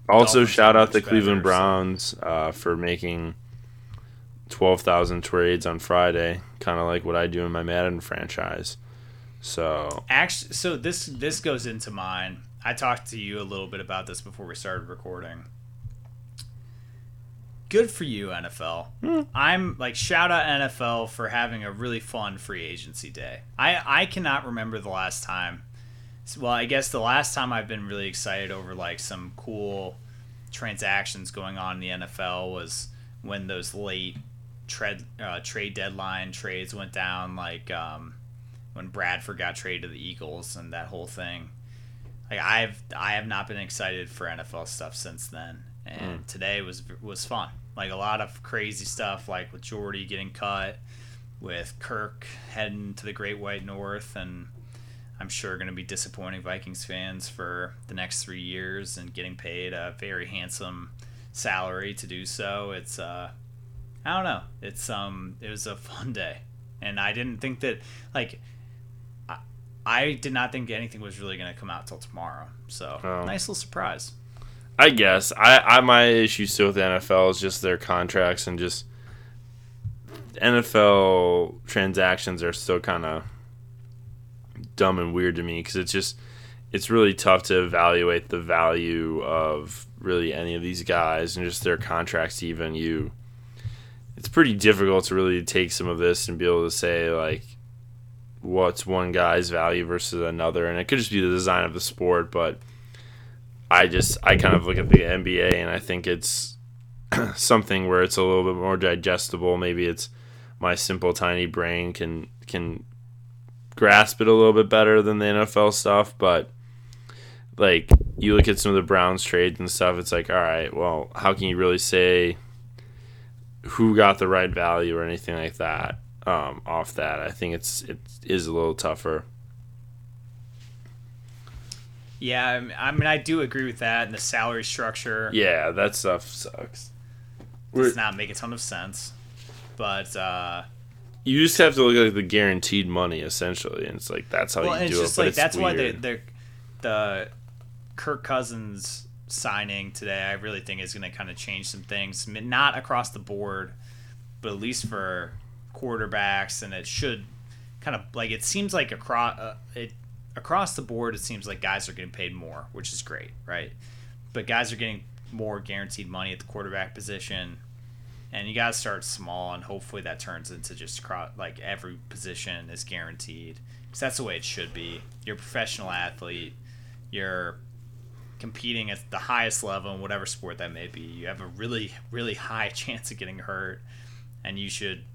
S2: Also, shout out the Cleveland Browns uh, for making twelve thousand trades on Friday, kind of like what I do in my Madden franchise. So
S3: actually, so this this goes into mine. I talked to you a little bit about this before we started recording. Good for you, NFL. Hmm. I'm like shout out NFL for having a really fun free agency day. I I cannot remember the last time. Well, I guess the last time I've been really excited over like some cool transactions going on in the NFL was when those late trade uh, trade deadline trades went down, like um, when Bradford got traded to the Eagles and that whole thing. like I've I have not been excited for NFL stuff since then, and today was was fun. Like a lot of crazy stuff, like with Jordy getting cut, with Kirk heading to the Great White North, and I'm sure going to be disappointing Vikings fans for the next three years and getting paid a very handsome salary to do so. It's uh, I don't know. It's um, it was a <laughs> fun day, and I didn't think that like. I- I did not think anything was really going to come out till tomorrow. So
S2: Oh.
S3: nice little surprise.
S2: I guess I, I my issue still with the NFL is just their contracts and just NFL transactions are still kind of dumb and weird to me because it's just it's really tough to evaluate the value of really any of these guys and just their contracts even you it's pretty difficult to really take some of this and be able to say like what's one guy's value versus another and it could just be the design of the sport but I just I kind of look at the NBA and I think it's <clears throat> something where it's a little bit more digestible. Maybe it's my simple tiny brain can can grasp it a little bit better than the NFL stuff, but like you look at some of the Browns trades and stuff, it's like, all right, well, how can you really say who got the right value or anything like that um, off that? I think it's it is a little tougher.
S3: Yeah, I mean- I do agree with that. And the salary structure
S2: Yeah, that stuff sucks. We're-
S3: does not make a ton of sense. But uh,
S2: You just have to look at like the guaranteed money essentially, and it's like that's how
S3: well,
S2: you do
S3: it's
S2: it.
S3: just
S2: but
S3: like
S2: it's
S3: that's why the
S2: weird.
S3: the the Kirk Cousins signing today, I really think is going to kind of change some things. Not across the board, but at least for quarterbacks, and it should kind of like it seems like across uh, it across the board. It seems like guys are getting paid more, which is great, right? But guys are getting more guaranteed money at the quarterback position. And you got to start small, and hopefully that turns into just like every position is guaranteed because that's the way it should be. You're a professional athlete. You're competing at the highest level in whatever sport that may be. You have a really, really high <laughs> chance of getting hurt, and you should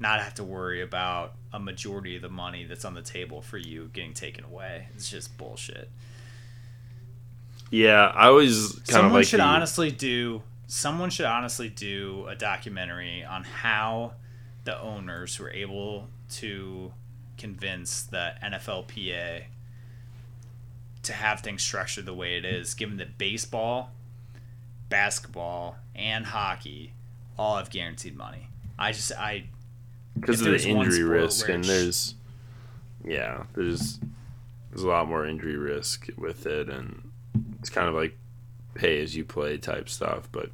S3: not have to worry about a majority of the money that's on the table for you getting taken away. It's just bullshit.
S2: yeah, I always kind
S3: Someone
S2: of like
S3: should
S2: the-
S3: honestly do. Someone should honestly do a documentary on how the owners were able to convince the NFLPA to have things structured the way it is, given that baseball, basketball, and hockey all have guaranteed money. I just I
S2: because of the injury risk, and
S3: sh-
S2: there's yeah, there's there's a lot more injury risk with it, and it's kind of like pay as you play type stuff. But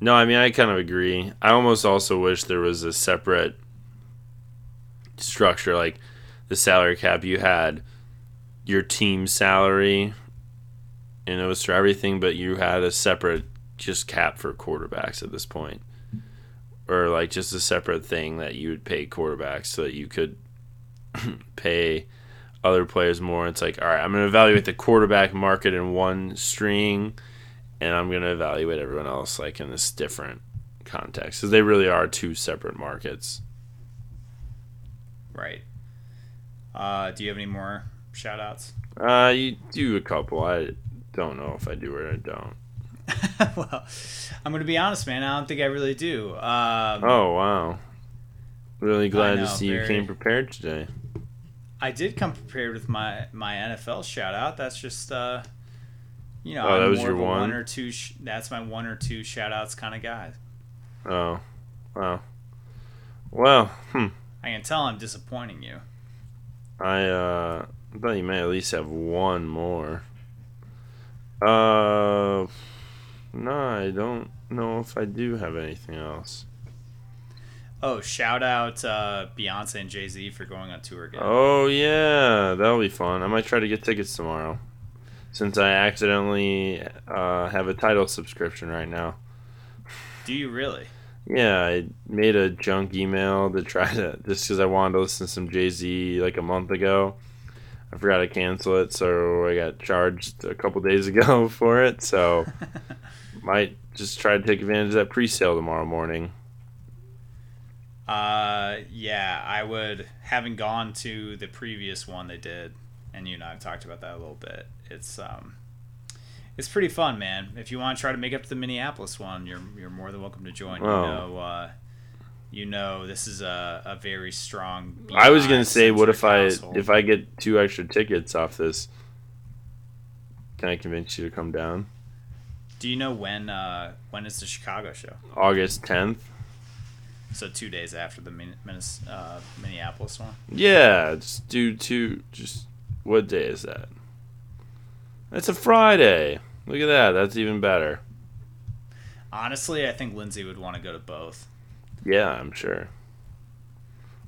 S2: no, I mean I kind of agree. I almost also wish there was a separate structure, like the salary cap. You had your team salary, and it was for everything, but you had a separate just cap for quarterbacks at this point or like just a separate thing that you would pay quarterbacks so that you could <clears throat> pay other players more. It's like, all right, I'm going to evaluate the quarterback market in one string, and I'm going to evaluate everyone else like in this different context because they really are two separate markets.
S3: right. Uh, do you have any more shout outs?
S2: Uh, you do a couple. I don't know if I do or I don't. <laughs>
S3: well, I'm going to be honest, man. I don't think I really do. Um,
S2: Oh wow, really glad
S3: know,
S2: to see you came prepared today.
S3: I did come prepared with my my NFL shout out. That's just uh, you know,
S2: Oh, that
S3: I'm
S2: was
S3: more
S2: your
S3: of one
S2: one?
S3: or two. Sh- that's my one or two shout outs kind of guy.
S2: Oh, wow. Well, hmm.
S3: I can tell I'm disappointing you.
S2: I uh I thought you may at least have one more. Uh no, I don't know if I do have anything else.
S3: Oh, shout out uh, Beyonce and Jay Z for going on tour again.
S2: Oh yeah, that'll be fun. I might try to get tickets tomorrow. Since I accidentally uh, have a Tidal subscription right now.
S3: Do you really?
S2: Yeah, I made a junk email to try to just because I wanted to listen to some Jay Z like a month ago. I forgot to cancel it, so I got charged a couple days ago <laughs> for it. So <laughs> might just try to take advantage of that pre-sale tomorrow morning.
S3: Uh, yeah, I would. Having gone to the previous one they did, and you and I have talked about that a little bit. It's um, it's pretty fun, man. If you want to try to make up to the Minneapolis one, you're you're more than welcome to join.
S2: Wow.
S3: You know, uh, you know, this is a, a very strong.
S2: I was gonna say, what if I if I get two extra tickets off this? Can I convince you to come down?
S3: Do you know when uh, when is the Chicago show?
S2: August tenth.
S3: So two days after the Min- uh, Minneapolis one.
S2: Yeah, just do two. Just what day is that? That's a Friday. Look at that. That's even better.
S3: Honestly, I think Lindsay would want to go to both.
S2: Yeah, I'm sure.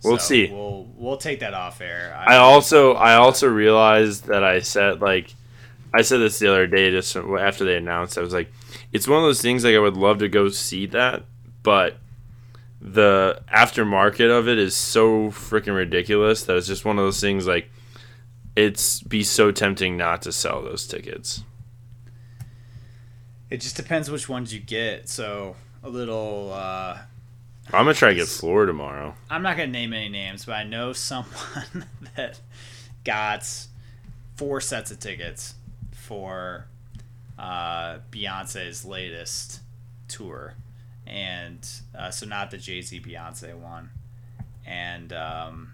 S2: We'll
S3: So
S2: see.
S3: We'll we'll take that off air.
S2: I also I also realized that I said like I said this the other day just after they announced I was like it's one of those things like I would love to go see that but the aftermarket of it is so freaking ridiculous that it's just one of those things like it's be so tempting not to sell those tickets.
S3: It just depends which ones you get. So a little. Uh,
S2: I'm gonna try to get floor tomorrow.
S3: I'm not gonna name any names, but I know someone <laughs> that got four sets of tickets for uh, Beyonce's latest tour, and uh, so not the Jay Z Beyonce one, and um,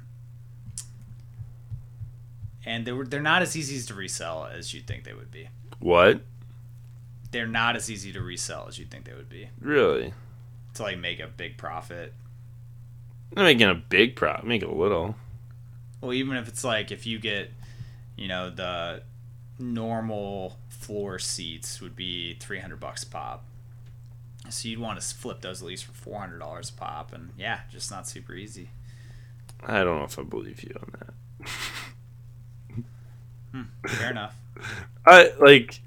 S3: and they were they're not as easy to resell as you'd think they would be.
S2: What?
S3: They're not as easy to resell as you'd think they would be
S2: Really?
S3: To like make a big profit.
S2: Not making a big profit, Make a little.
S3: Well, even if it's like if you get, you know, the normal floor seats would be three hundred bucks a pop. So you'd want to flip those at least for four hundred dollars a pop, and yeah, just not super easy.
S2: I don't know if I believe you on that.
S3: Hmm, fair enough. <laughs>
S2: I like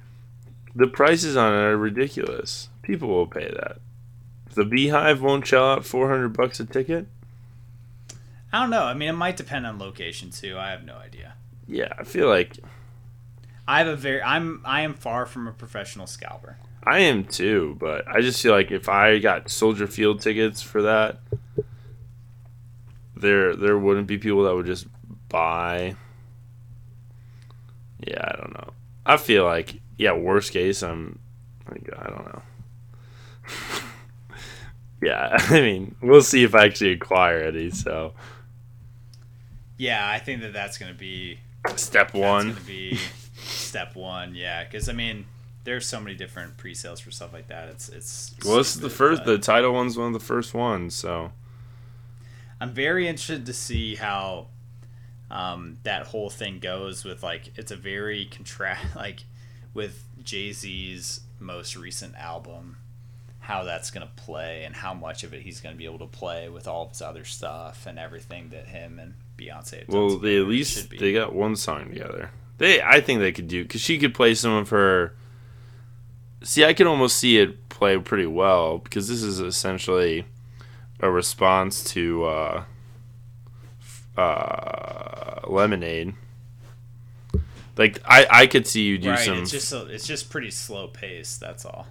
S2: the prices on it are ridiculous. People will pay that. The Beyhive won't shell out four hundred bucks a ticket.
S3: I don't know. I mean, it might depend on location too. I have no idea.
S2: Yeah, I feel like
S3: I have a very I'm I am far from a professional scalper.
S2: I am too, but I just feel like if I got Soldier Field tickets for that, there there wouldn't be people that would just buy. Yeah, I don't know. I feel like yeah, worst case, I'm like I don't know. <laughs> yeah, <laughs> I mean, we'll see if I actually acquire any. So
S3: Yeah, I think that that's going to be
S2: step
S3: that's
S2: one.
S3: going to be step one. Yeah, because I mean, there's so many different pre-sales for stuff like that. It's it's.
S2: Well, this is the first.
S3: but-
S2: The Tidal one's one of the first ones. So
S3: I'm very interested to see how um, that whole thing goes with like it's a very contrast <laughs> like with Jay Z's most recent album, how that's gonna play and how much of it he's gonna be able to play with all of his other stuff and everything that him and Beyonce.
S2: Well, they at least they got one song together. They, I think they could do because she could play some of her. See, I can almost see it play pretty well because this is essentially a response to uh, uh, Lemonade. Like I, I could see you do
S3: right.
S2: some.
S3: It's just a, it's just pretty slow pace. That's all.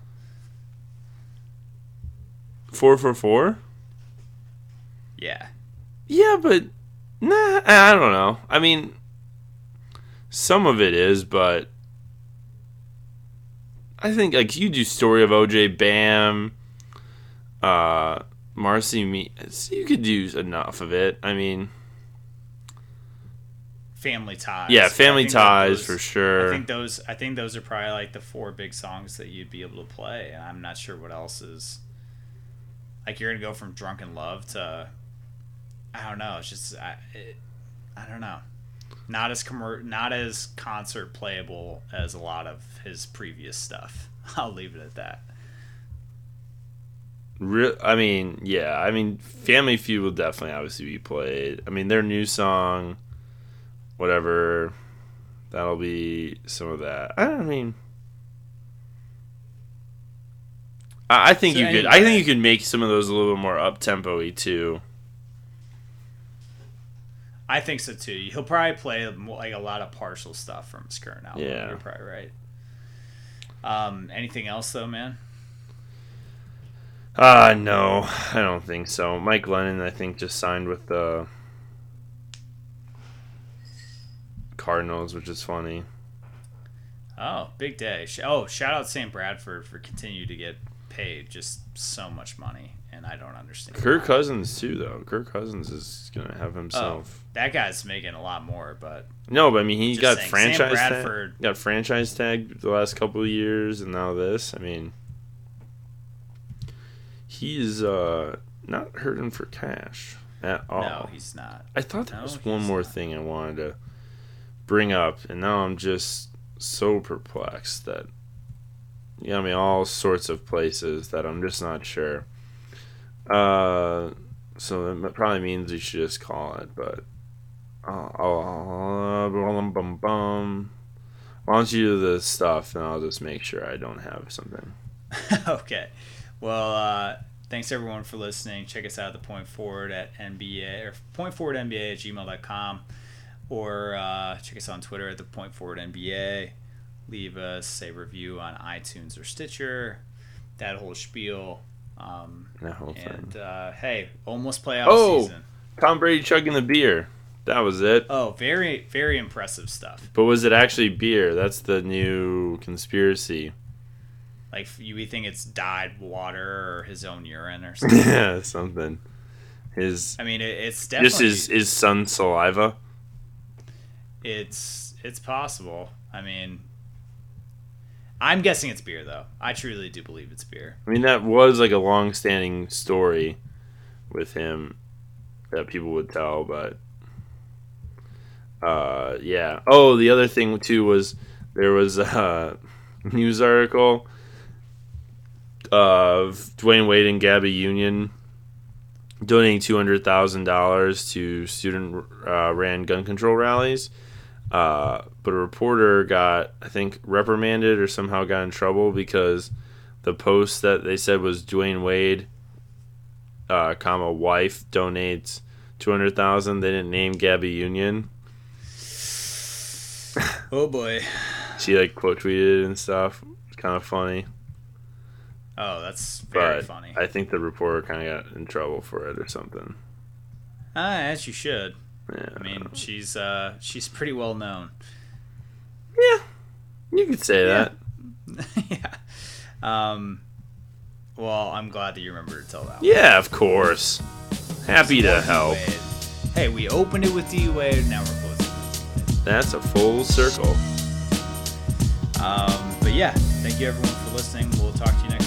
S2: Four for four.
S3: Yeah.
S2: Yeah, but nah, I don't know. I mean, some of it is, but I think like you do story of OJ Bam, uh, Marcy Me. You could do enough of it. I mean,
S3: Family ties.
S2: yeah, Family Ties
S3: those-
S2: for sure.
S3: I think those I think those are probably like the four big songs that you'd be able to play, and I'm not sure what else is. Like you're gonna go from "Drunken Love" to, I don't know. It's just I, it, I don't know. Not as commer- not as concert playable as a lot of his previous stuff. <laughs> I'll leave it at that.
S2: Real, I mean, yeah. I mean, Family Feud will definitely obviously be played. I mean, their new song, whatever, that'll be some of that. I don't mean. I I think
S3: So
S2: you could. I think you could make some of those a little bit more up tempo-y too.
S3: I think so too. He'll probably play like a lot of partial stuff from his current album.
S2: Yeah.
S3: You're probably right. Um, anything else though, man?
S2: Uh no, I don't think so. Mike Glennon, I think, just signed with the. Cardinals, which is funny.
S3: Oh, big day. Oh, shout out to St. Bradford for continue to get paid just so much money, and I don't understand.
S2: Kirk
S3: why.
S2: Cousins too, though. Kirk Cousins is gonna have
S3: Oh,
S2: himself.
S3: that guy's making a lot more, but
S2: No, but I mean, he got
S3: saying, Sam
S2: franchise tag,
S3: Bradford-
S2: got franchise tag the last couple of years, and now this. I mean, he's uh not hurting for cash at all.
S3: no, he's not.
S2: I thought there
S3: No,
S2: was one more
S3: not.
S2: thing I wanted to bring up, and now I'm just so perplexed that you got me all sorts of places that I'm just not sure. Uh, so that probably means we should just call it, but. Uh, oh, bum, bum, bum. Why don't you do the stuff, and I'll just make sure I don't have something. <laughs>
S3: okay. Well, uh, thanks everyone for listening. Check us out at the Point Forward at NBA or Point Forward NBA at gmail.com or uh, check us on Twitter at the Point Forward NBA. Leave us a review on iTunes or Stitcher. That whole spiel. Um,
S2: That whole
S3: and uh, hey, almost playoff
S2: Oh!
S3: season.
S2: Tom Brady chugging the beer. That was it.
S3: Oh, very very impressive stuff.
S2: But was it actually beer? That's the new conspiracy.
S3: Like you we think it's dyed water or his own urine or <laughs> something.
S2: yeah, <laughs> something. His
S3: I mean, it, it's definitely
S2: his his son's saliva.
S3: It's it's possible. I mean, I'm guessing it's beer though. I truly do believe it's beer.
S2: I mean, that was like a long-standing story with him that people would tell, but uh, yeah. Oh, the other thing too was there was a <laughs> news article of Dwyane Wade and Gabby Union donating two hundred thousand dollars to student uh, gun control rallies. Uh, but a reporter got, I think, reprimanded or somehow got in trouble because the post that they said was Dwyane Wade, uh, comma wife donates two hundred thousand. They didn't name Gabby Union. <laughs>
S3: Oh boy.
S2: She like quote tweeted and stuff. It's kind of funny,
S3: Oh, that's very
S2: but
S3: funny.
S2: I think the reporter kind of got in trouble for it or something.
S3: Ah, as you should.
S2: Yeah,
S3: I mean, she's uh she's pretty well known.
S2: yeah, you could say
S3: Yeah.
S2: that. <laughs>
S3: yeah. Um. Well, I'm glad that you remember to tell that. one.
S2: Yeah, of course. Happy to help.
S3: Hey, we opened it with D Wade. Now we're closing. it with
S2: That's a full circle.
S3: Um. But yeah, thank you everyone for listening. We'll talk to you next.